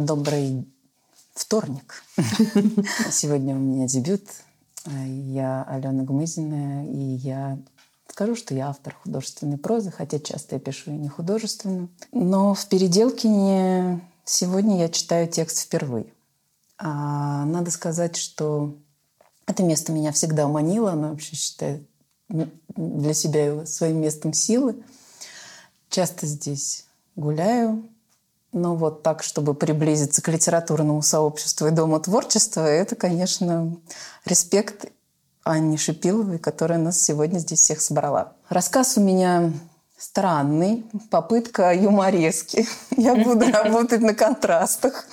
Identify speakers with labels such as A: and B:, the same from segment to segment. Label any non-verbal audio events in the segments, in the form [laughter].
A: Добрый вторник. [laughs] Сегодня у меня дебют. Я Алена Гмызина, и я скажу, что я автор художественной прозы, хотя часто я пишу и не художественную. Но в «Переделкине» сегодня я читаю текст впервые. А надо сказать, что это место меня всегда манило, оно вообще считает для себя его своим местом силы. Часто здесь гуляю, но вот так, чтобы приблизиться к литературному сообществу и Дому творчества, это, конечно, респект Анне Шипиловой, которая нас сегодня здесь всех собрала. Рассказ у меня странный, попытка юморески. [laughs] Я буду [laughs] работать на контрастах.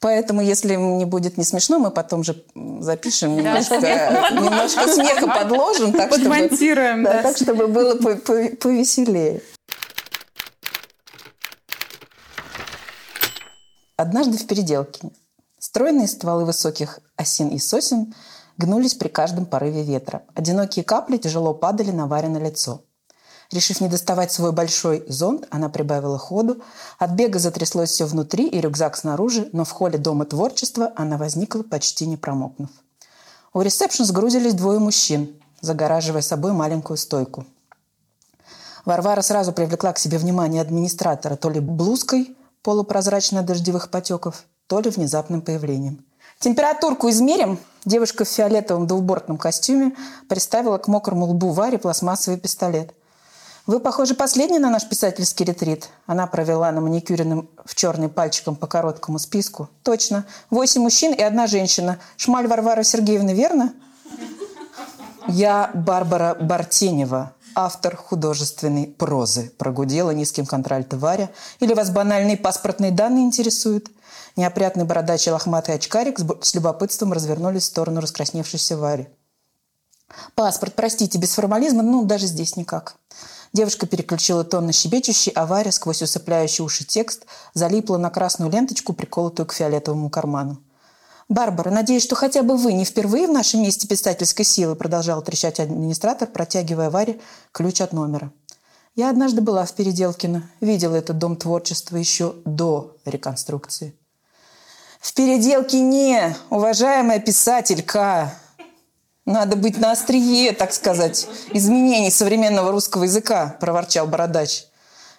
A: Поэтому, если мне будет не смешно, мы потом же запишем немножко, немножко смеха подложим. Так. Чтобы, да, так, чтобы было повеселее. Однажды в переделке стройные стволы высоких осин и сосен гнулись при каждом порыве ветра. Одинокие капли тяжело падали на Варе на лицо. Решив не доставать свой большой зонт, она прибавила ходу. От бега затряслось все внутри и рюкзак снаружи, но в холле Дома творчества она возникла, почти не промокнув. У ресепшн сгрузились двое мужчин, загораживая собой маленькую стойку. Варвара сразу привлекла к себе внимание администратора то ли блузкой, полупрозрачно дождевых потеков, то ли внезапным появлением. «Температурку измерим?» Девушка в фиолетовом двубортном костюме приставила к мокрому лбу Варе пластмассовый пистолет. «Вы, похоже, последний на наш писательский ретрит?» Она провела на маникюренным в черный пальчиком по короткому списку. «Точно. Восемь мужчин и одна женщина. Шмаль Варвара Сергеевна, верно?» «Я Барбара Бартенева, автор художественной прозы», прогудела низким контральто Варя. «Или вас банальные паспортные данные интересуют?» Неопрятный бородач и лохматый очкарик с любопытством развернулись в сторону раскрасневшейся Вари. «Паспорт, простите, без формализма, ну, даже здесь никак». Девушка переключила тон на щебечущий, а Варя сквозь усыпляющий уши текст залипла на красную ленточку, приколотую к фиолетовому карману. «Барбара, надеюсь, что хотя бы вы не впервые в нашем месте писательской силы», продолжал трещать администратор, протягивая Варе ключ от номера. «Я однажды была в Переделкино, видела этот дом творчества еще до реконструкции». «В Переделкине, уважаемая писателька!» «Надо быть на острие, так сказать, изменений современного русского языка», – проворчал бородач.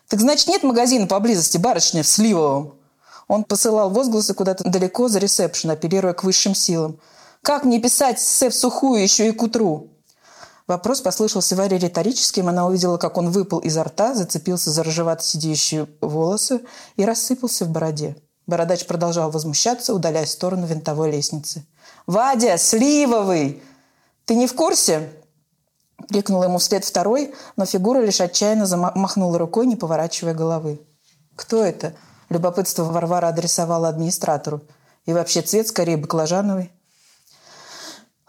A: «Так значит, нет магазина поблизости, барышня, в Сливовом?» Он посылал возгласы куда-то далеко за ресепшн, апеллируя к высшим силам. «Как мне писать эссе в сухую еще и к утру?» Вопрос послышался Варе риторическим. Она увидела, как он выпал изо рта, зацепился за рыжевато сидящие волосы и рассыпался в бороде. Бородач продолжал возмущаться, удаляясь в сторону винтовой лестницы. «Вадя, Сливовый! Ты не в курсе?» Крикнул ему вслед второй, но фигура лишь отчаянно замахнула рукой, не поворачивая головы. «Кто это?» Любопытство Варвара адресовала администратору. И вообще цвет скорее баклажановый.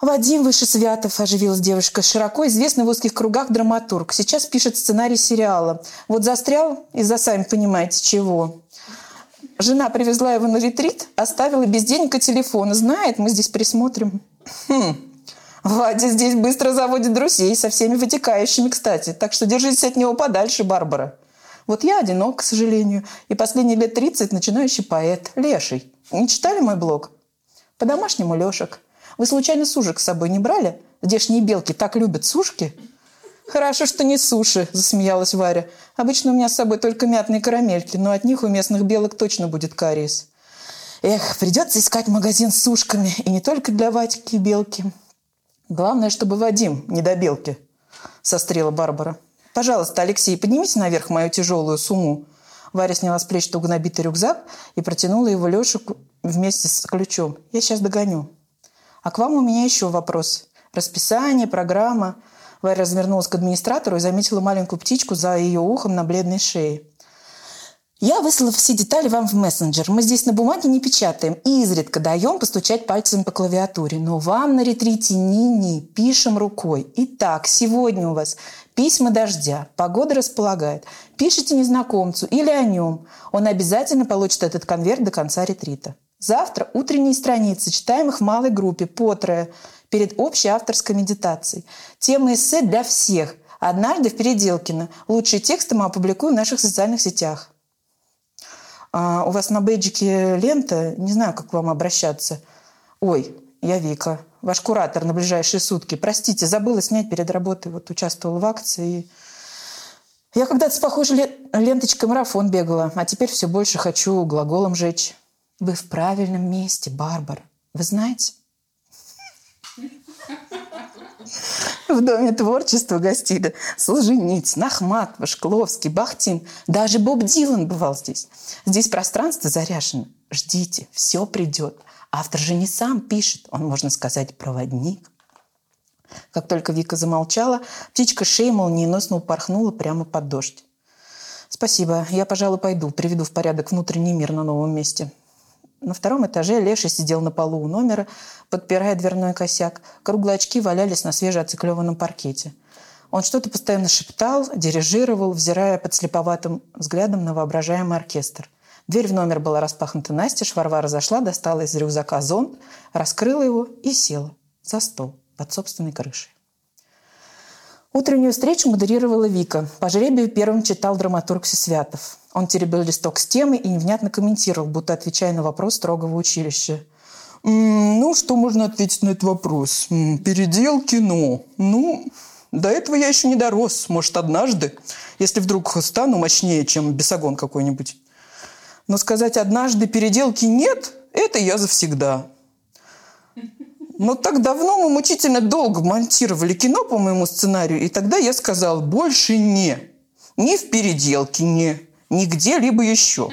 A: Вадим Вышесвятов, оживилась девушка, широко известный в узких кругах драматург. Сейчас пишет сценарий сериала. Вот застрял из-за, сами понимаете, чего. Жена привезла его на ретрит, оставила без денег и телефона. Знает, мы здесь присмотрим. Хм. Вадя здесь быстро заводит друзей, со всеми вытекающими, кстати. Так что держитесь от него подальше, Барбара. Вот я одинок, к сожалению, и последние лет 30 начинающий поэт, леший. Не читали мой блог? По-домашнему лешек. Вы случайно сушек с собой не брали? Здешние белки так любят сушки. «Хорошо, что не суши», – засмеялась Варя. «Обычно у меня с собой только мятные карамельки, но от них у местных белок точно будет кариес». Эх, придется искать магазин с сушками. И не только для Ватики и Белки. Главное, чтобы Вадим не до Белки, сострила Барбара. «Пожалуйста, Алексей, поднимите наверх мою тяжелую сумму». Варя сняла с плеч туго набитый рюкзак и протянула его Леше вместе с ключом. «Я сейчас догоню». «А к вам у меня еще вопрос. Расписание, программа». Варя развернулась к администратору и заметила маленькую птичку за ее ухом на бледной шее. Я выслала все детали вам в мессенджер. Мы здесь на бумаге не печатаем. И изредка даем постучать пальцем по клавиатуре. Но вам на ретрите ни-ни. Пишем рукой. Итак, сегодня у вас письма дождя. Погода располагает. Пишите незнакомцу или о нем. Он обязательно получит этот конверт до конца ретрита. Завтра утренние страницы. Читаем их в малой группе, по трое, перед общей авторской медитацией. Тема эссе для всех. Однажды в Переделкино. Лучшие тексты мы опубликуем в наших социальных сетях. А у вас на бейджике лента, не знаю, как к вам обращаться. Ой, я Вика, ваш куратор на ближайшие сутки. Простите, забыла снять перед работой, вот участвовала в акции. Я когда-то с похожей ленточкой марафон бегала, а теперь все больше хочу глаголом жечь. Вы в правильном месте, Барбара. Вы знаете? В Доме творчества гостили Солженицын, Ахматова, Шкловский, Бахтин. Даже Боб Дилан бывал здесь. Здесь пространство заряжено. Ждите, все придет. Автор же не сам пишет, он, можно сказать, проводник. Как только Вика замолчала, птичка шеи молниеносно упорхнула прямо под дождь. «Спасибо, я, пожалуй, пойду, приведу в порядок внутренний мир на новом месте». На втором этаже Леша сидел на полу у номера, подпирая дверной косяк. Круглые очки валялись на свежеоциклеванном паркете. Он что-то постоянно шептал, дирижировал, взирая под слеповатым взглядом на воображаемый оркестр. Дверь в номер была распахнута настежь, Варвара зашла, достала из рюкзака зонт, раскрыла его и села за стол под собственной крышей. Утреннюю встречу модерировала Вика. По жребию первым читал драматург Сесвятов. Он теребил листок с темы и невнятно комментировал, будто отвечая на вопрос строгого училища. «Ну, что можно ответить на этот вопрос? Передел кино. Ну, до этого я еще не дорос. Может, однажды, если вдруг стану мощнее, чем бесогон какой-нибудь. Но сказать однажды переделки нет, это я завсегда. Но так давно мы мучительно долго монтировали кино по моему сценарию, и тогда я сказал, больше не. Ни в переделке, не. Ни где-либо еще.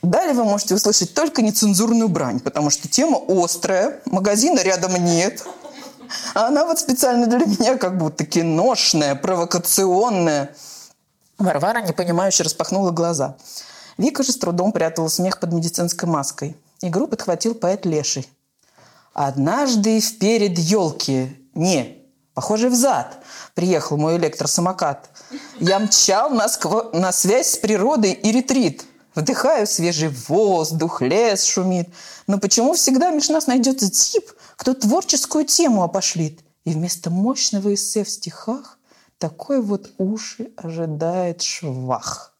A: Далее вы можете услышать только нецензурную брань, потому что тема острая, магазина рядом нет. А она вот специально для меня как будто киношная, провокационная. Варвара непонимающе распахнула глаза. Вика же с трудом прятала смех под медицинской маской. Игру подхватил поэт Леший. «Однажды вперед елки, не, похоже, взад, приехал мой электросамокат. Я мчал на, скво... на связь с природой и ретрит. Вдыхаю свежий воздух, лес шумит. Но почему всегда между нас найдется тип, кто творческую тему опошлит? И вместо мощного эссе в стихах такой вот уши ожидает швах.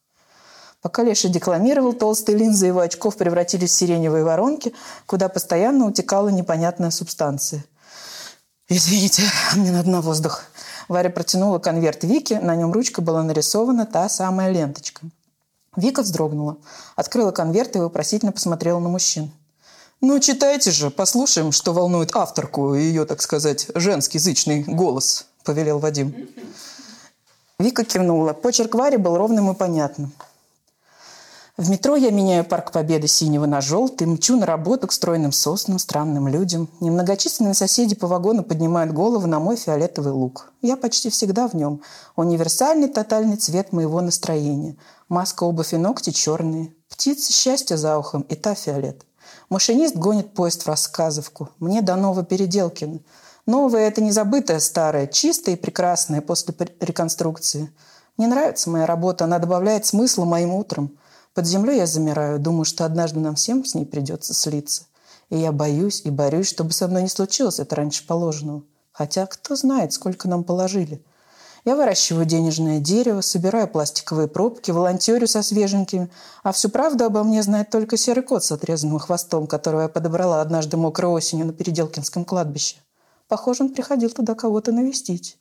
A: Пока Леша декламировал, толстые линзы его очков превратились в сиреневые воронки, куда постоянно утекала непонятная субстанция. «Извините, мне надо на воздух». Варя протянула конверт Вики, на нем ручкой была нарисована та самая ленточка. Вика вздрогнула, открыла конверт и вопросительно посмотрела на мужчин. «Ну, читайте же, послушаем, что волнует авторку и ее, так сказать, женский зычный голос», – повелел Вадим. Вика кивнула. Почерк Вари был ровным и понятным. В метро я меняю парк Победы синего на желтый, мчу на работу к стройным соснам, странным людям. Немногочисленные соседи по вагону поднимают голову на мой фиолетовый лук. Я почти всегда в нем. Универсальный тотальный цвет моего настроения. Маска, обувь и ногти черные. Птицы счастья за ухом и та фиолет. Машинист гонит поезд в рассказовку. Мне до нового Переделкина. Новое – это не забытое старое, чистое и прекрасное после реконструкции. Мне нравится моя работа, она добавляет смысла моим утрам – под землей я замираю, думаю, что однажды нам всем с ней придется слиться. И я боюсь и борюсь, чтобы со мной не случилось это раньше положенного. Хотя кто знает, сколько нам положили. Я выращиваю денежное дерево, собираю пластиковые пробки, волонтерю со свеженькими. А всю правду обо мне знает только серый кот с отрезанным хвостом, которого я подобрала однажды мокрой осенью на Переделкинском кладбище. Похоже, он приходил туда кого-то навестить.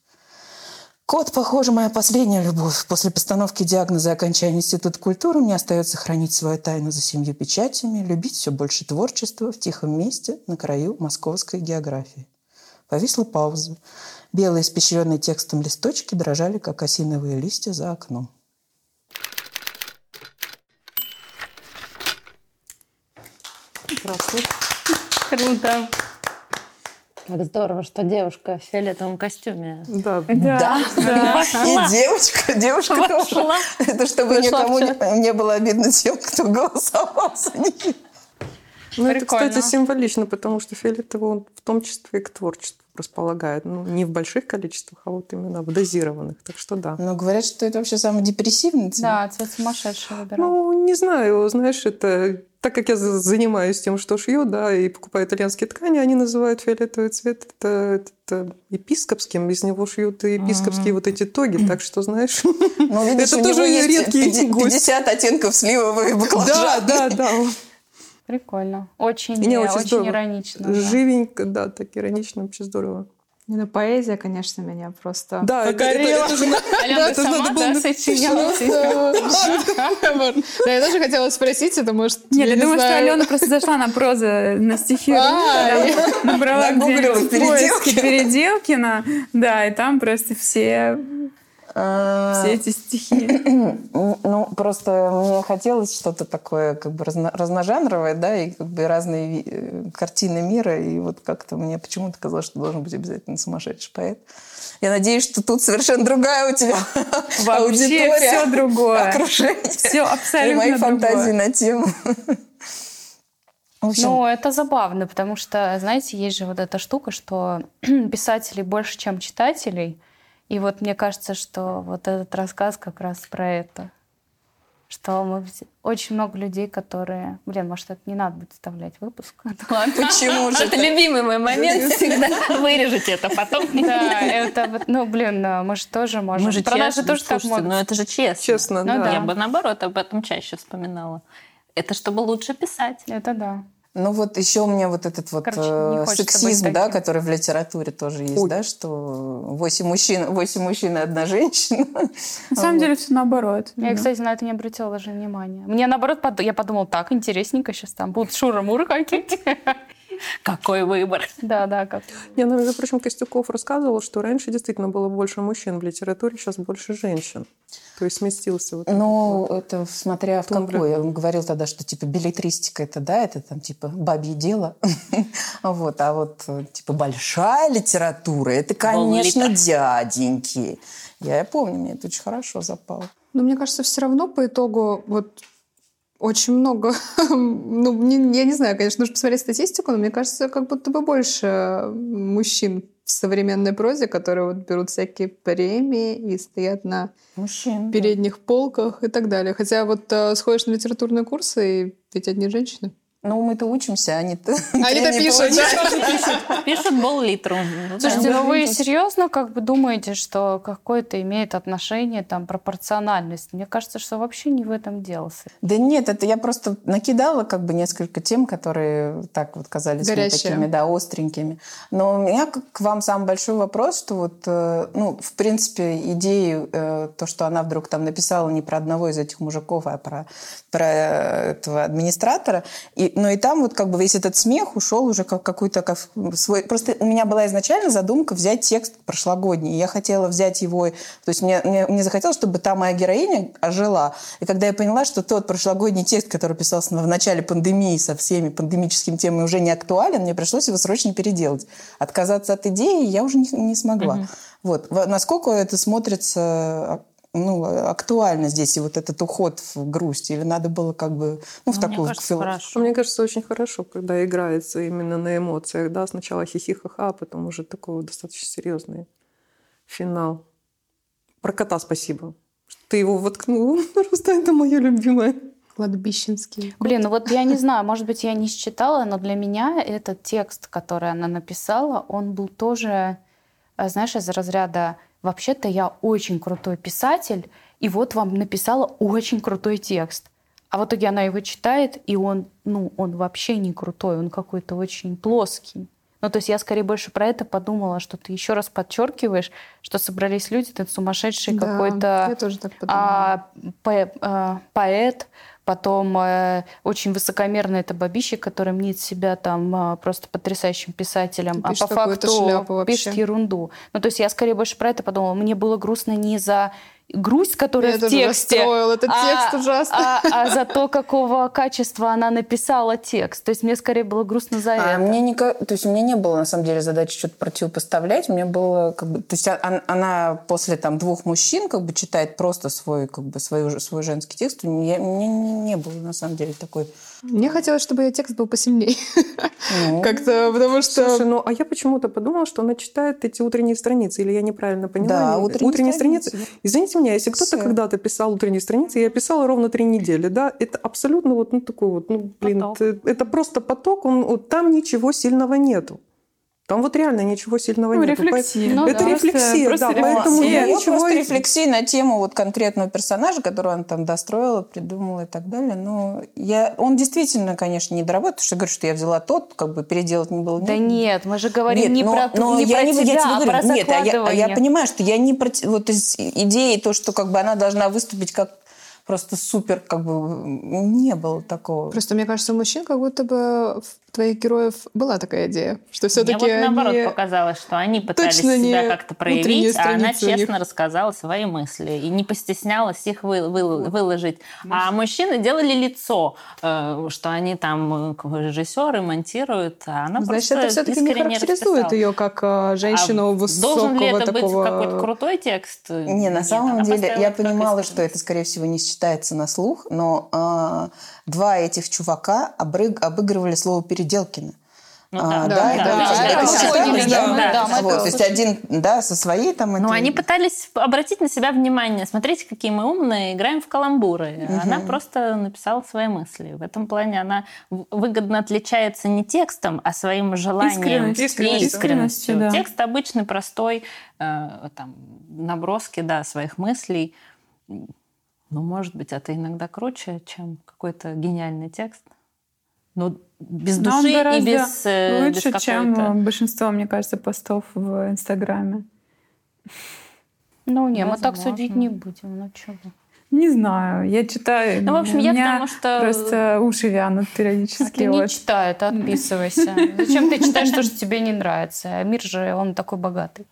A: Кот, похоже, моя последняя любовь. После постановки диагноза и окончания Института культуры мне остается хранить свою тайну за семью печатями, любить все больше творчества в тихом месте на краю московской географии. Повисла пауза. Белые, испещренные текстом листочки дрожали, как осиновые листья за окном.
B: Здравствуй. Круто. Как здорово, что девушка в фиолетовом костюме.
A: Да, да. да. И девочка, девушка тоже. Это чтобы никому не, не было обидно тем, кто голосовал за нее.
C: Ну, это, кстати, символично, потому что фиолетовый он в том числе и к творчеству располагает. Ну, не в больших количествах, а вот именно в дозированных. Так что да.
A: Но говорят, что это вообще самый депрессивный цвет.
B: Да, цвет сумасшедший выбирал.
C: Ну, не знаю. Знаешь, это так как я занимаюсь тем, что шью, да, и покупаю итальянские ткани, они называют фиолетовый цвет это, это епископским, из него шьют и епископские mm-hmm. вот эти тоги, так что, знаешь,
A: ну, видишь, [laughs] это тоже редкий 50, гость. 50 оттенков сливовых баклажан.
C: Да, да, да.
B: Прикольно. Очень, не, очень, очень иронично.
C: Живенько, да. да, так иронично, вообще здорово.
D: Не, ну поэзия, конечно, меня просто
C: да, покорила. Это, [laughs] это, это же,
B: Алена, да, это сама, да, сочиняла?
D: Да, я тоже хотела спросить, это может...
B: Нет, я думаю, что Алена просто зашла на прозу, на стихи. А, набрала где-нибудь поиски Переделкина. Да, и там просто все все эти стихи? [coughs]
A: Ну, просто мне хотелось что-то такое как бы разножанровое, да, и как бы разные э, картины мира, и вот как-то мне почему-то казалось, что должен быть обязательно сумасшедший поэт. Я надеюсь, что тут совершенно другая у тебя [laughs] Вообще аудитория.
B: все другое.
A: Окружение.
B: Все абсолютно
A: И мои фантазии на тему.
B: Общем... Ну, это забавно, потому что, знаете, есть же вот эта штука, что [clears throat] писателей больше, чем читателей – и вот мне кажется, что вот этот рассказ как раз про это. Что мы очень много людей, которые... Блин, может, это не надо будет вставлять выпуск. [laughs]
A: Почему же?
B: Это любимый мой момент [laughs] всегда. Вырежете это потом. Да, это... Ну, блин, мы же тоже можем. Мы
D: же Про нас же тоже так могут. Ну, это же честно.
C: Честно, ну да.
D: Я бы, наоборот, об этом чаще вспоминала. Это чтобы лучше писать.
B: Это да.
A: Ну вот еще у меня вот этот вот Короче, э, сексизм, да, который в литературе тоже есть, Ой. да, что восемь мужчин, восемь мужчин и одна женщина.
B: На самом деле все наоборот. Я, кстати, на это не обратила даже внимания. Мне наоборот, я подумала, так, интересненько сейчас там будут шура-муры какие-то. [laughs]
D: Какой выбор.
B: Да, да, как.
C: Я, ну, между прочим, Костюков рассказывал, что раньше действительно было больше мужчин в литературе, сейчас больше женщин. То есть сместился вот
A: Ну, вот. это смотря в какой. Он говорил тогда, что типа билетристика это, да, это там типа бабье дело. [laughs] вот, а вот типа большая литература, это, конечно, дяденьки. Я помню, мне это очень хорошо запало.
D: Но мне кажется, все равно по итогу вот очень много. [laughs] ну, не, я не знаю, конечно, нужно посмотреть статистику, но мне кажется, как будто бы больше мужчин в современной прозе, которые вот берут всякие премии и стоят на
A: Мужчин,
D: передних да. полках и так далее. Хотя вот э, сходишь на литературные курсы, и ведь одни женщины.
A: Ну, мы-то учимся, они-то... [laughs] [laughs]
D: Они-то пишут,
B: да? Пишут бол-литру. Слушайте, ну вы серьезно как бы думаете, что какое-то имеет отношение, там, пропорциональность? Мне кажется, что вообще не в этом дело.
A: Да нет, это я просто накидала как бы несколько тем, которые так вот казались мне такими, да, остренькими. Но у меня к вам самый большой вопрос, что вот, э, ну, в принципе, идею, э, то, что она вдруг там написала не про одного из этих мужиков, а про, про этого администратора, и но и там вот как бы весь этот смех ушел уже как какой-то как свой... Просто у меня была изначально задумка взять текст прошлогодний. Я хотела взять его... То есть мне, мне, мне захотелось, чтобы та моя героиня ожила. И когда я поняла, что тот прошлогодний текст, который писался в начале пандемии со всеми пандемическими темами, уже не актуален, мне пришлось его срочно переделать. Отказаться от идеи я уже не, не смогла. Угу. Вот. Насколько это смотрится ну, актуально здесь и вот этот уход в грусть? Или надо было как бы ну, в ну, такую... Мне
C: кажется, фил... хорошо. Мне кажется, очень хорошо, когда играется именно на эмоциях. Да? Сначала хихихаха, а потом уже такой достаточно серьезный финал. Про кота спасибо. Ты его воткнула. [laughs] Просто это мое любимое.
D: Кладбищенский.
B: Блин, ну вот я не знаю, может быть, я не считала, но для меня этот текст, который она написала, он был тоже, э, знаешь, из разряда вообще-то я очень крутой писатель, и вот вам написала очень крутой текст. А в итоге она его читает, и он, ну, он вообще не крутой, он какой-то очень плоский. Ну, то есть я скорее больше про это подумала, что ты еще раз подчеркиваешь, что собрались люди, ты сумасшедший да, какой-то
D: а,
B: по, а, поэт, Потом э, очень высокомерно это бабище, который мнит себя там э, просто потрясающим писателем, а по факту пишет ерунду. Ну, то есть я скорее больше про это подумала. Мне было грустно не за грусть, которая
D: Меня
B: в тексте.
D: Расстроил этот а, текст ужасно.
B: А, а за то, какого качества она написала текст. То есть мне скорее было грустно за а, это.
A: Мне не, то есть у меня не было на самом деле задачи что-то противопоставлять. Мне было как бы, то есть она, она после там двух мужчин как бы читает просто свой как бы свой свой женский текст. Мне, мне не было на самом деле такой
D: Мне хотелось, чтобы ее текст был посильнее.
A: Ну,
D: Как-то, потому что...
C: Слушай, ну а я почему-то подумала, что она читает эти утренние страницы, или я неправильно поняла?
A: Да,
C: Или-
A: утренние
C: страницы.
A: страницы.
C: Извините меня, если кто-то когда-то писал утренние страницы, я писала ровно три недели, да, это абсолютно вот ну, такой вот, ну, блин,
B: Поток.
C: это, это просто поток, он, вот там ничего сильного нету. Там вот реально ничего сильного
E: Ну,
C: нету.
E: рефлексия.
B: Ну
C: это
B: да.
C: рефлексия,
E: Просто-
C: да,
E: просто
C: поэтому
E: рефлексия.
C: я
A: Ну,
C: ничего...
A: просто рефлексии на тему вот конкретного персонажа, которого он там достроила, придумала и так далее. Но я, он действительно, конечно, не доработал, потому что я говорю, что я взяла тот, как бы переделать не было.
B: Да
A: не-
B: нет, мы же говорим
A: Нет,
B: не
A: но,
B: про,
A: но
B: не
A: я
B: про
A: не,
B: тебя,
A: я тебе
B: а
A: говорю,
B: про
A: нет, а я, а я понимаю, что я не против вот из идеи то, что как бы она должна выступить как просто супер, как бы не было такого.
D: Просто мне кажется, у мужчин как будто бы твоих героев была такая идея, что
F: Мне
D: все-таки
F: вот наоборот
D: они...
F: показалось, что они пытались
D: точно не
F: себя как-то проявить, а она честно рассказала свои мысли и не постеснялась их вы- вы- выложить. А мужчины делали лицо, э, что они там э, режиссеры монтируют, а она
D: Значит,
F: просто
D: это все-таки не характеризует
F: расписала.
D: ее как а, женщину
F: А
D: высокого
F: Должен ли это
D: такого...
F: быть какой-то крутой текст?
A: Не, на
F: Нет,
A: самом деле, я понимала, что это, скорее всего, не считается на слух, но а, два этих чувака обрыг- обыгрывали слово Переделкина.
F: Ну
A: А,
F: да,
A: да,
F: да,
A: да,
F: да,
A: это
F: да,
A: считалось,
F: да,
A: да?
F: да, да, мы
A: Вот,
F: это
A: то есть один, да, со своей там...
F: Ну,
A: этой-
F: они пытались обратить на себя внимание. Смотрите, какие мы умные, играем в каламбуры. А Она просто написала свои мысли. В этом плане она выгодно отличается не текстом, а своим желанием
E: Искренностью.
F: и
E: Искренностью.
F: искренностью.
E: Искренностью, да.
F: Текст обычный, простой, э, там, наброски, да, своих мыслей. Ну, может быть, это иногда круче, чем какой-то гениальный текст. Но без
E: Но он
F: души и без, э, без
E: Лучше, чем
F: какой-то...
E: э, большинство, мне кажется, постов в Инстаграме.
B: Ну не, мы так судить не будем, ну чего.
E: Не знаю, я читаю.
F: Ну, в общем, я
E: меня
F: потому что-
E: Просто уши вянут
B: А
E: периодически.
B: ты не
E: вот.
B: читай, ты отписывайся. [laughs] Зачем ты читаешь то, что тебе не нравится? А мир же, он такой богатый.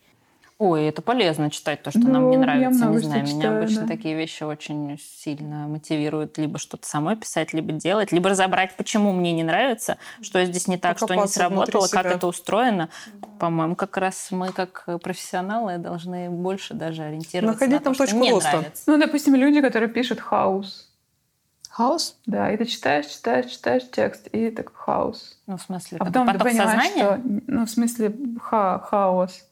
F: Ой, это полезно читать то, что нам не
E: Ну,
F: нравится. Не
E: что
F: знаю, меня
E: читаю,
F: обычно
E: да.
F: такие вещи очень сильно мотивируют либо что-то самой писать, либо делать, либо разобрать, почему мне не нравится, что здесь не так, что не сработало, как это устроено. По-моему, как раз мы, как профессионалы, должны больше даже ориентироваться
C: Находить
F: на то,
C: там
F: что
C: точку
F: не
C: роста.
F: нравится.
E: Ну, допустим, люди, которые пишут хаос.
D: Хаос?
E: Да, и ты читаешь, читаешь, читаешь текст, и такой хаос.
F: Ну, в смысле,
E: А потом ты понимаешь,
F: сознания?
E: что... Ну, в смысле, ха, хаос.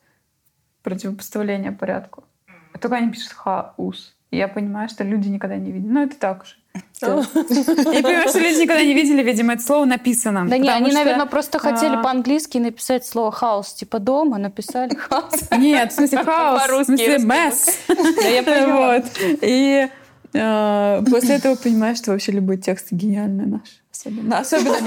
E: Противопоставление порядку. А только они пишут house. И я понимаю, что люди никогда не видели. Ну, это так уже. [laughs] Я понимаю, что люди никогда не видели, видимо, это слово написано.
B: Да не, они, наверное, просто хотели
E: а,
B: по-английски написать слово хаос, типа дома, написали house. [laughs]
E: Нет, в смысле хаос, в смысле mess.
B: Да я поняла.
E: И э, после этого понимаешь, что вообще любой текст гениальный наш. Особенно, особенно.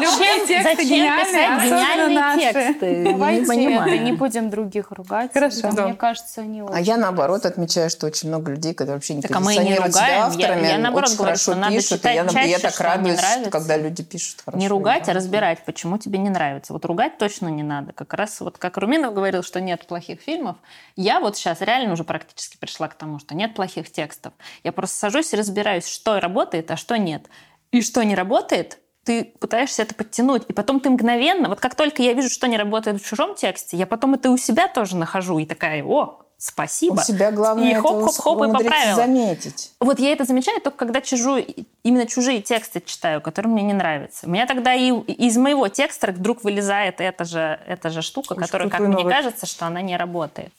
E: Любые тексты
F: Зачем
E: гениальные, особенно наши.
F: тексты?
B: Давайте
F: не понимаю.
B: это, не будем других ругать.
E: Хорошо.
B: Да. Мне кажется, не очень.
A: А я, наоборот, отмечаю, что очень много людей, которые вообще не
F: Так, а мы и не
A: позиционируют себя
F: ругаем. Я-
A: авторами,
F: я, наоборот,
A: очень
F: говорю,
A: хорошо
F: что надо
A: пишут.
F: читать
A: я, я
F: чаще,
A: так радуюсь, когда люди пишут хорошо.
F: Не ругать, а разбирать, почему тебе не нравится. Вот ругать точно не надо. Как раз вот как Руминов говорил, что нет плохих фильмов, я вот сейчас реально уже практически пришла к тому, что нет плохих текстов. Я просто сажусь и разбираюсь, что работает, а что нет. И что не работает, ты пытаешься это подтянуть, и потом ты мгновенно, вот как только я вижу, что не работает в чужом тексте, я потом это у себя тоже нахожу и такая, о, спасибо.
A: У себя главное
F: И
A: это
F: хоп-хоп-хоп, и
A: умудриться
F: поправила.
A: заметить.
F: Вот я это замечаю только когда чужую, именно чужие тексты читаю, которые мне не нравятся. У меня тогда и из моего текста вдруг вылезает эта же, эта же штука,
C: Очень
F: которая, как
C: крутой
F: мне кажется, что она не работает.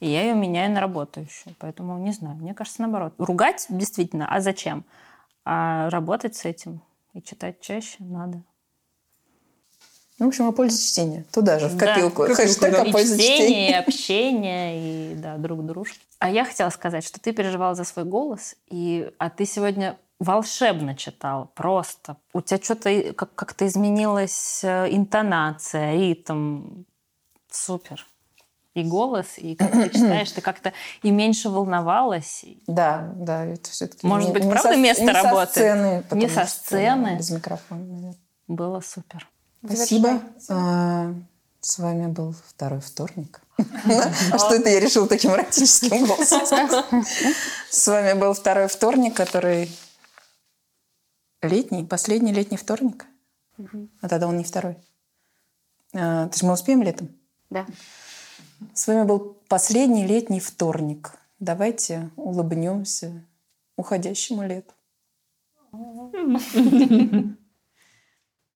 F: И я ее меняю на работающую. Поэтому не знаю. Мне кажется, наоборот. Ругать действительно, а зачем? А работать с этим и читать чаще надо.
A: Ну, в общем, о пользе чтения. Туда же, в
F: Да,
A: копилку.
C: копилку,
A: Хэштег
C: да.
A: о
F: И
A: пользе
F: чтение, и
A: чтения.
F: общение, и да, друг дружки. А я хотела сказать, что ты переживала за свой голос, и, а ты сегодня волшебно читал, просто. У тебя что-то как- как-то изменилась э, интонация, ритм. Супер. И голос, и как ты читаешь, ты как-то и меньше волновалась.
A: Да, да, это все-таки...
F: Может быть, правда место
A: не
F: работает?
A: Со сцены,
F: Не со сцены?
A: Без микрофона.
F: Было супер.
A: Спасибо. А, С вами был второй вторник. А [laughs] что это я решила таким эротическим голосом сказать? [laughs] С вами был второй вторник, который летний, последний летний вторник. А тогда он не второй. А, То есть мы успеем летом?
B: Да.
A: С вами был последний летний вторник. Давайте улыбнемся уходящему лету. [laughs]